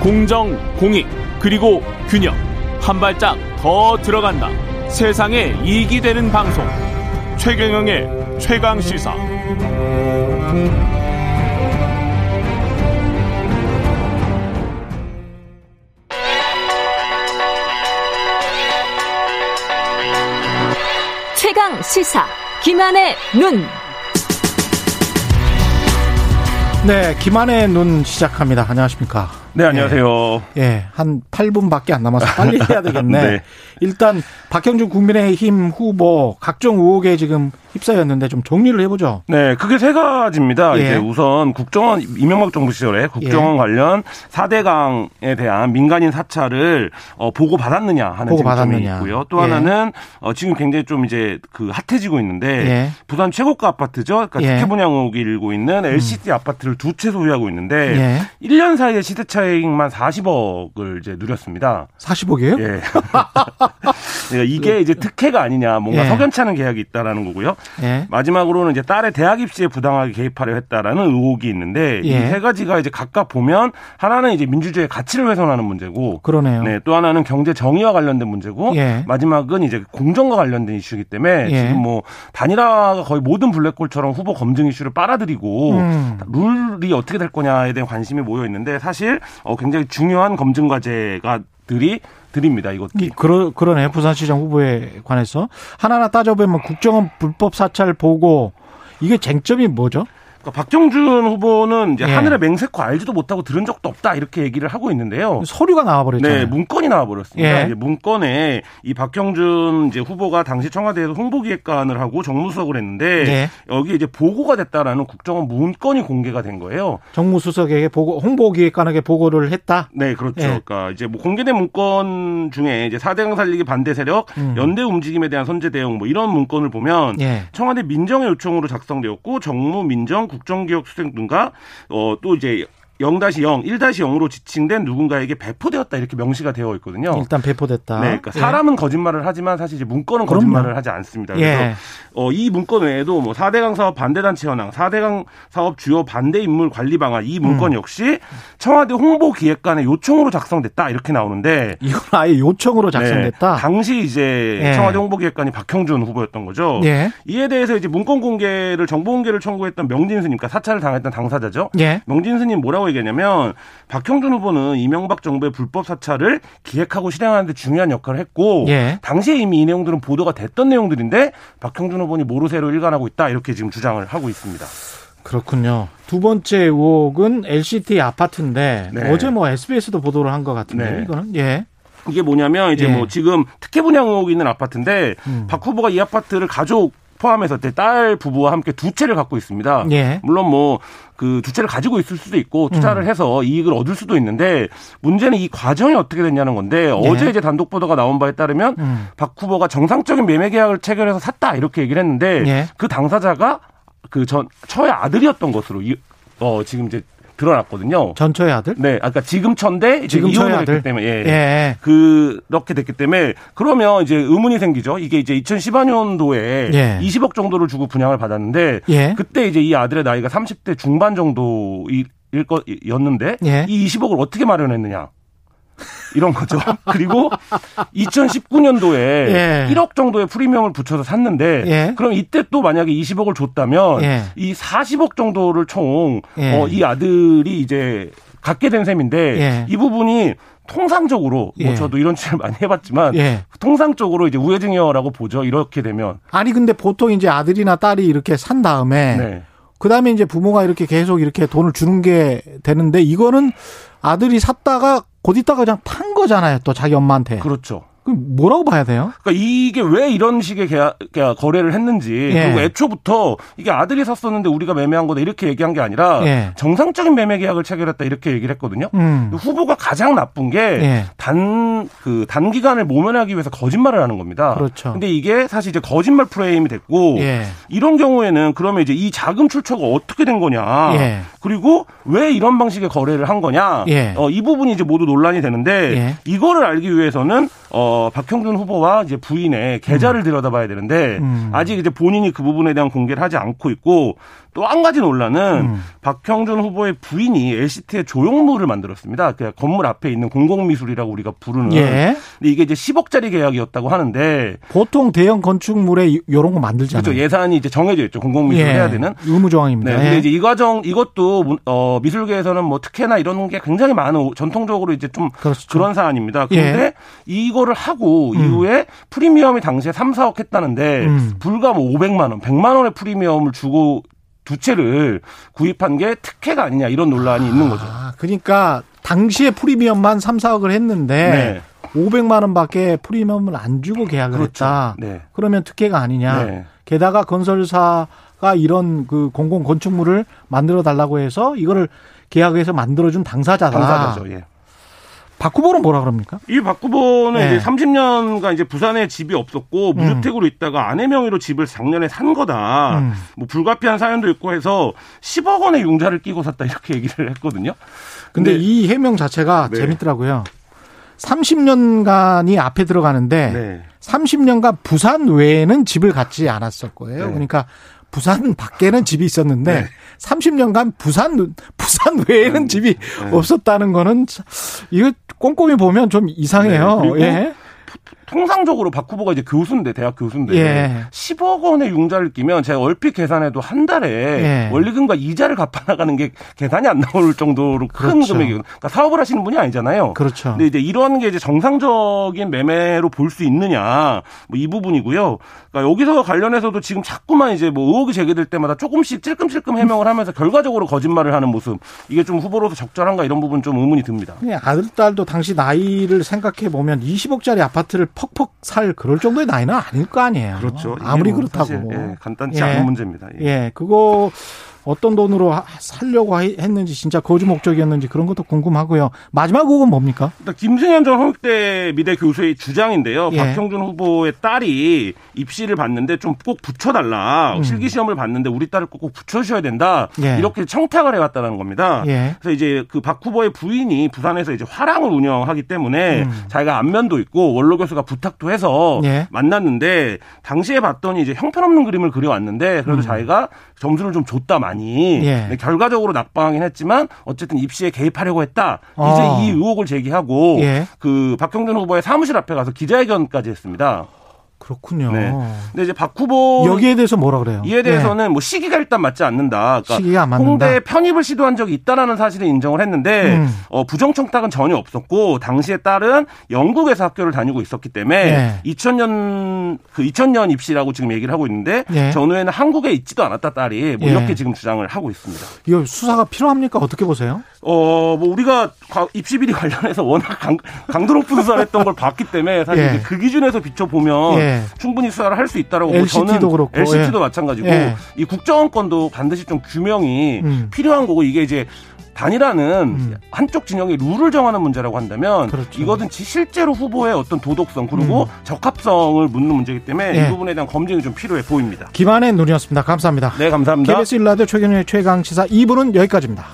공정, 공익, 그리고 균형. 한 발짝 더 들어간다. 세상에 이익이 되는 방송. 최경영의 최강 시사. 최강 시사. 김한의 눈. 네, 김한의 눈 시작합니다. 안녕하십니까. 네, 안녕하세요. 예, 예, 한 8분밖에 안 남아서 빨리 해야 되겠네. 네. 일단 박형준 국민의힘 후보 각종 의혹에 지금 휩싸였는데 좀 정리를 해보죠. 네, 그게 세 가지입니다. 예. 이제 우선 국정원 이명박 정부 시절에 국정원 예. 관련 4대강에 대한 민간인 사찰을 어, 보고 받았느냐 하는 보고 점이 있고요. 또 예. 하나는 어, 지금 굉장히 좀 이제 그 핫해지고 있는데 예. 부산 최고가 아파트죠. 그러니까 특혜 분양 의혹이 일고 있는 LCD 음. 아파트를 두 채 소유하고 있는데 1년 사이에 시대 차 익만 40억을 이제 누렸습니다. 40억이에요? 예. 그러니까 이게 이제 특혜가 아니냐, 뭔가 석연치 않은 계약이 있다라는 거고요. 예. 마지막으로는 이제 딸의 대학 입시에 부당하게 개입하려 했다라는 의혹이 있는데 예. 이세 가지가 이제 각각 보면 하나는 이제 민주주의 가치를 훼손하는 문제고 그러네요. 네, 또 하나는 경제 정의와 관련된 문제고 예. 마지막은 이제 공정과 관련된 이슈이기 때문에 예. 지금 뭐 단일화가 거의 모든 블랙홀처럼 후보 검증 이슈를 빨아들이고 음. 룰이 어떻게 될 거냐에 대한 관심이 모여 있는데 사실 어 굉장히 중요한 검증 과제가 들이 드립니다. 이것도. 그러, 그러네. 부산시장 후보에 관해서. 하나하나 따져보면 국정원 불법 사찰 보고 이게 쟁점이 뭐죠? 그러니까 박정준 후보는 이제 예. 하늘의 맹세코 알지도 못하고 들은 적도 없다 이렇게 얘기를 하고 있는데요. 서류가 나와버렸죠. 네, 문건이 나와버렸습니다. 예. 문건에 이 박형준 이제 후보가 당시 청와대에서 홍보기획관을 하고 정무수석을 했는데 예. 여기 이제 보고가 됐다라는 국정원 문건이 공개가 된 거예요. 정무수석에게 보고 홍보기획관에게 보고를 했다. 네, 그렇죠. 예. 그러니까 이제 뭐 공개된 문건 중에 이제 사대강 살리기 반대 세력 음. 연대 움직임에 대한 선제 대응 뭐 이런 문건을 보면 예. 청와대 민정의 요청으로 작성되었고 정무 민정 국정기획 수행 등과 어, 또 이제 0-0, 1-0으로 지칭된 누군가에게 배포되었다 이렇게 명시가 되어 있거든요. 일단 배포됐다. 네, 그러니까 예. 사람은 거짓말을 하지만 사실 이제 문건은 그럼요. 거짓말을 하지 않습니다. 그래서 예. 어, 이 문건 외에도 뭐 4대강 사업 반대단체 현황, 4대강 사업 주요 반대 인물 관리 방안 이 문건 음. 역시 청와대 홍보 기획관의 요청으로 작성됐다 이렇게 나오는데 이건 아예 요청으로 네, 작성됐다. 네, 당시 이제 예. 청와대 홍보 기획관이 박형준 후보였던 거죠. 예. 이에 대해서 이제 문건 공개를 정보 공개를 청구했던 명진스님, 그러니까 사찰을 당했던 당사자죠. 예. 명진스님 뭐라고 얘기냐면 박형준 후보는 이명박 정부의 불법 사찰을 기획하고 실행하는데 중요한 역할을 했고 예. 당시에 이미 이 내용들은 보도가 됐던 내용들인데 박형준 후보는 모르쇠로 일관하고 있다 이렇게 지금 주장을 하고 있습니다. 그렇군요. 두 번째 의혹은 LCT 아파트인데 네. 어제 뭐 SBS도 보도를 한 것 같은데 네. 이거는 예. 이게 뭐냐면 이제 예. 뭐 지금 특혜 분양 의혹이 있는 아파트인데 음. 박 후보가 이 아파트를 가족 포함해서 딸 부부와 함께 두 채를 갖고 있습니다. 예. 물론 뭐 그 두 채를 가지고 있을 수도 있고 투자를 음. 해서 이익을 얻을 수도 있는데 문제는 이 과정이 어떻게 됐냐는 건데 예. 어제 이제 단독 보도가 나온 바에 따르면 음. 박 후보가 정상적인 매매 계약을 체결해서 샀다 이렇게 얘기를 했는데 예. 그 당사자가 그 전 처의 아들이었던 것으로 어 지금 이제 드러났거든요. 전처의 아들? 네, 아까 지금 천대 지금 이혼을 아들? 했기 때문에 예, 예. 그렇게 됐기 때문에 그러면 이제 의문이 생기죠. 이게 이제 2014년도에 예. 20억 정도를 주고 분양을 받았는데 예. 그때 이제 이 아들의 나이가 30대 중반 정도 일 거였는데 예. 이 20억을 어떻게 마련했느냐? 이런 거죠. 그리고 2019년도에 예. 1억 정도의 프리미엄을 붙여서 샀는데 예. 그럼 이때 또 만약에 20억을 줬다면 예. 이 40억 정도를 총이 예. 어, 아들이 이제 갖게 된 셈인데 예. 이 부분이 통상적으로 뭐 예. 저도 이런 취재를 많이 해봤지만 예. 통상적으로 이제 우회증여라고 보죠. 이렇게 되면 아니 근데 보통 이제 아들이나 딸이 이렇게 산 다음에 네. 그 다음에 이제 부모가 이렇게 계속 이렇게 돈을 주는 게 되는데 이거는 아들이 샀다가 곧 있다가 그냥 판 거잖아요. 또 자기 엄마한테. 그렇죠. 그럼 뭐라고 봐야 돼요? 그러니까 이게 왜 이런 식의 계약, 계약 거래를 했는지 예. 그리고 애초부터 이게 아들이 샀었는데 우리가 매매한 거다 이렇게 얘기한 게 아니라 예. 정상적인 매매 계약을 체결했다 이렇게 얘기를 했거든요. 음. 후보가 가장 나쁜 게 단그 예. 단기간을 모면하기 위해서 거짓말을 하는 겁니다. 그렇죠. 근데 이게 사실 이제 거짓말 프레임이 됐고 예. 이런 경우에는 그러면 이제 이 자금 출처가 어떻게 된 거냐 예. 그리고 왜 이런 방식의 거래를 한 거냐 예. 어, 이 부분이 이제 모두 논란이 되는데 이거를 알기 위해서는 어 어, 박형준 후보와 이제 부인의 계좌를 음. 들여다봐야 되는데 음. 아직 이제 본인이 그 부분에 대한 공개를 하지 않고 있고 또 한 가지 논란은 음. 박형준 후보의 부인이 LCT의 조형물을 만들었습니다. 그 건물 앞에 있는 공공미술이라고 우리가 부르는. 예. 근데 이게 이제 10억짜리 계약이었다고 하는데 보통 대형 건축물에 이런 거 만들잖아요. 그렇죠. 예산이 이제 정해져 있죠. 공공미술 예. 해야 되는 의무 조항입니다. 네. 근데 예. 이제 이 과정 이것도 어, 미술계에서는 뭐 특혜나 이런 게 굉장히 많은 전통적으로 이제 좀 그렇죠. 그런 사안입니다. 그런데 예. 이거를 하고 음. 이후에 프리미엄이 당시에 3, 4억 했다는데 음. 불과 뭐 500만 원, 100만 원의 프리미엄을 주고 두 채를 구입한 게 특혜가 아니냐 이런 논란이 있는 거죠. 아, 그러니까 당시에 프리미엄만 3, 4억을 했는데 네. 500만 원밖에 프리미엄을 안 주고 계약을 그렇죠. 했다. 네. 그러면 특혜가 아니냐. 네. 게다가 건설사가 이런 그 공공 건축물을 만들어 달라고 해서 이거를 계약해서 만들어준 당사자다. 당사자죠. 예. 박 후보는 뭐라 그럽니까? 이 박 후보는 네. 이제 30년간 이제 부산에 집이 없었고 음. 무주택으로 음. 있다가 아내 명의로 집을 작년에 산 거다. 음. 뭐 불가피한 사연도 있고 해서 10억 원의 융자를 끼고 샀다 이렇게 얘기를 했거든요. 근데, 근데 이 해명 자체가 네. 재밌더라고요. 30년간이 앞에 들어가는데 네. 30년간 부산 외에는 집을 갖지 않았을 거예요. 네. 그러니까 부산 밖에는 집이 있었는데 네. 30년간 부산 부산 외에는 네. 집이 네. 없었다는 거는 이거 꼼꼼히 보면 좀 이상해요. 네. 예. 통상적으로 박 후보가 이제 교수인데 대학 교수인데 예. 10억 원의 융자를 끼면 제가 얼핏 계산해도 한 달에 예. 원리금과 이자를 갚아 나가는 게 계산이 안 나올 정도로 큰 그렇죠. 금액이 그러니까 사업을 하시는 분이 아니잖아요. 그렇죠. 근데 이제 이런 게 이제 정상적인 매매로 볼 수 있느냐 뭐 이 부분이고요. 그러니까 여기서 관련해서도 지금 자꾸만 이제 뭐 의혹이 제기될 때마다 조금씩 찔끔찔끔 해명을 하면서 결과적으로 거짓말을 하는 모습 이게 좀 후보로서 적절한가 이런 부분 좀 의문이 듭니다. 네, 아들 딸도 당시 나이를 생각해 보면 20억짜리 아파트를 퍽퍽 살 그럴 정도의 나이는 아닐 거 아니에요. 그렇죠. 아무리 뭐 그렇다고. 사실, 예, 간단치 않은 예. 문제입니다. 예. 예, 그거 어떤 돈으로 살려고 했는지 진짜 거주 목적이었는지 그런 것도 궁금하고요. 마지막 곡은 뭡니까? 김승현 전 홍익대 미대 교수의 주장인데요. 예. 박형준 후보의 딸이 입시를 봤는데 좀 꼭 붙여달라. 음. 실기 시험을 봤는데 우리 딸을 꼭 붙여주셔야 된다. 예. 이렇게 청탁을 해왔다는 겁니다. 예. 그래서 이제 그 박 후보의 부인이 부산에서 이제 화랑을 운영하기 때문에 음. 자기가 안면도 있고 원로 교수가 부탁도 해서 예. 만났는데 당시에 봤더니 이제 형편없는 그림을 그려왔는데 그래도 음. 자기가 점수를 좀 줬다 많이 예. 결과적으로 낙방하긴 했지만 어쨌든 입시에 개입하려고 했다. 어. 이제 이 의혹을 제기하고 예. 그 박형준 후보의 사무실 앞에 가서 기자회견까지 했습니다. 그렇군요. 네. 근데 이제 박 후보 여기에 대해서 뭐라 그래요? 이에 대해서는 네. 뭐 시기가 일단 맞지 않는다. 그러니까 시기가 안 맞는다. 홍대 편입을 시도한 적이 있다라는 사실을 인정을 했는데 음. 어, 부정 청탁은 전혀 없었고 당시에 딸은 영국에서 학교를 다니고 있었기 때문에 네. 2000년 그 2000년 입시라고 지금 얘기를 하고 있는데 네. 전후에는 한국에 있지도 않았다 딸이 뭐 예. 이렇게 지금 주장을 하고 있습니다. 이거 수사가 필요합니까? 어떻게 보세요? 어, 뭐 우리가 입시 비리 관련해서 워낙 강, 강도 높은 수사를 했던 걸 봤기 때문에 사실 예. 그 기준에서 비춰 보면 예. 충분히 수사를 할 수 있다라고 LCT도 뭐 저는 그렇고 LCT도 예. 마찬가지고 예. 이 국정원권도 반드시 좀 규명이 음. 필요한 거고 이게 이제 단일화는 음. 한쪽 진영의 룰을 정하는 문제라고 한다면 그렇죠. 이것은 실제로 후보의 어떤 도덕성 그리고 음. 적합성을 묻는 문제이기 때문에 네. 이 부분에 대한 검증이 좀 필요해 보입니다. 김한의 눈이었습니다. 감사합니다. 네, 감사합니다. KBS 일라드 최경영의 최강 시사 2부는 여기까지입니다.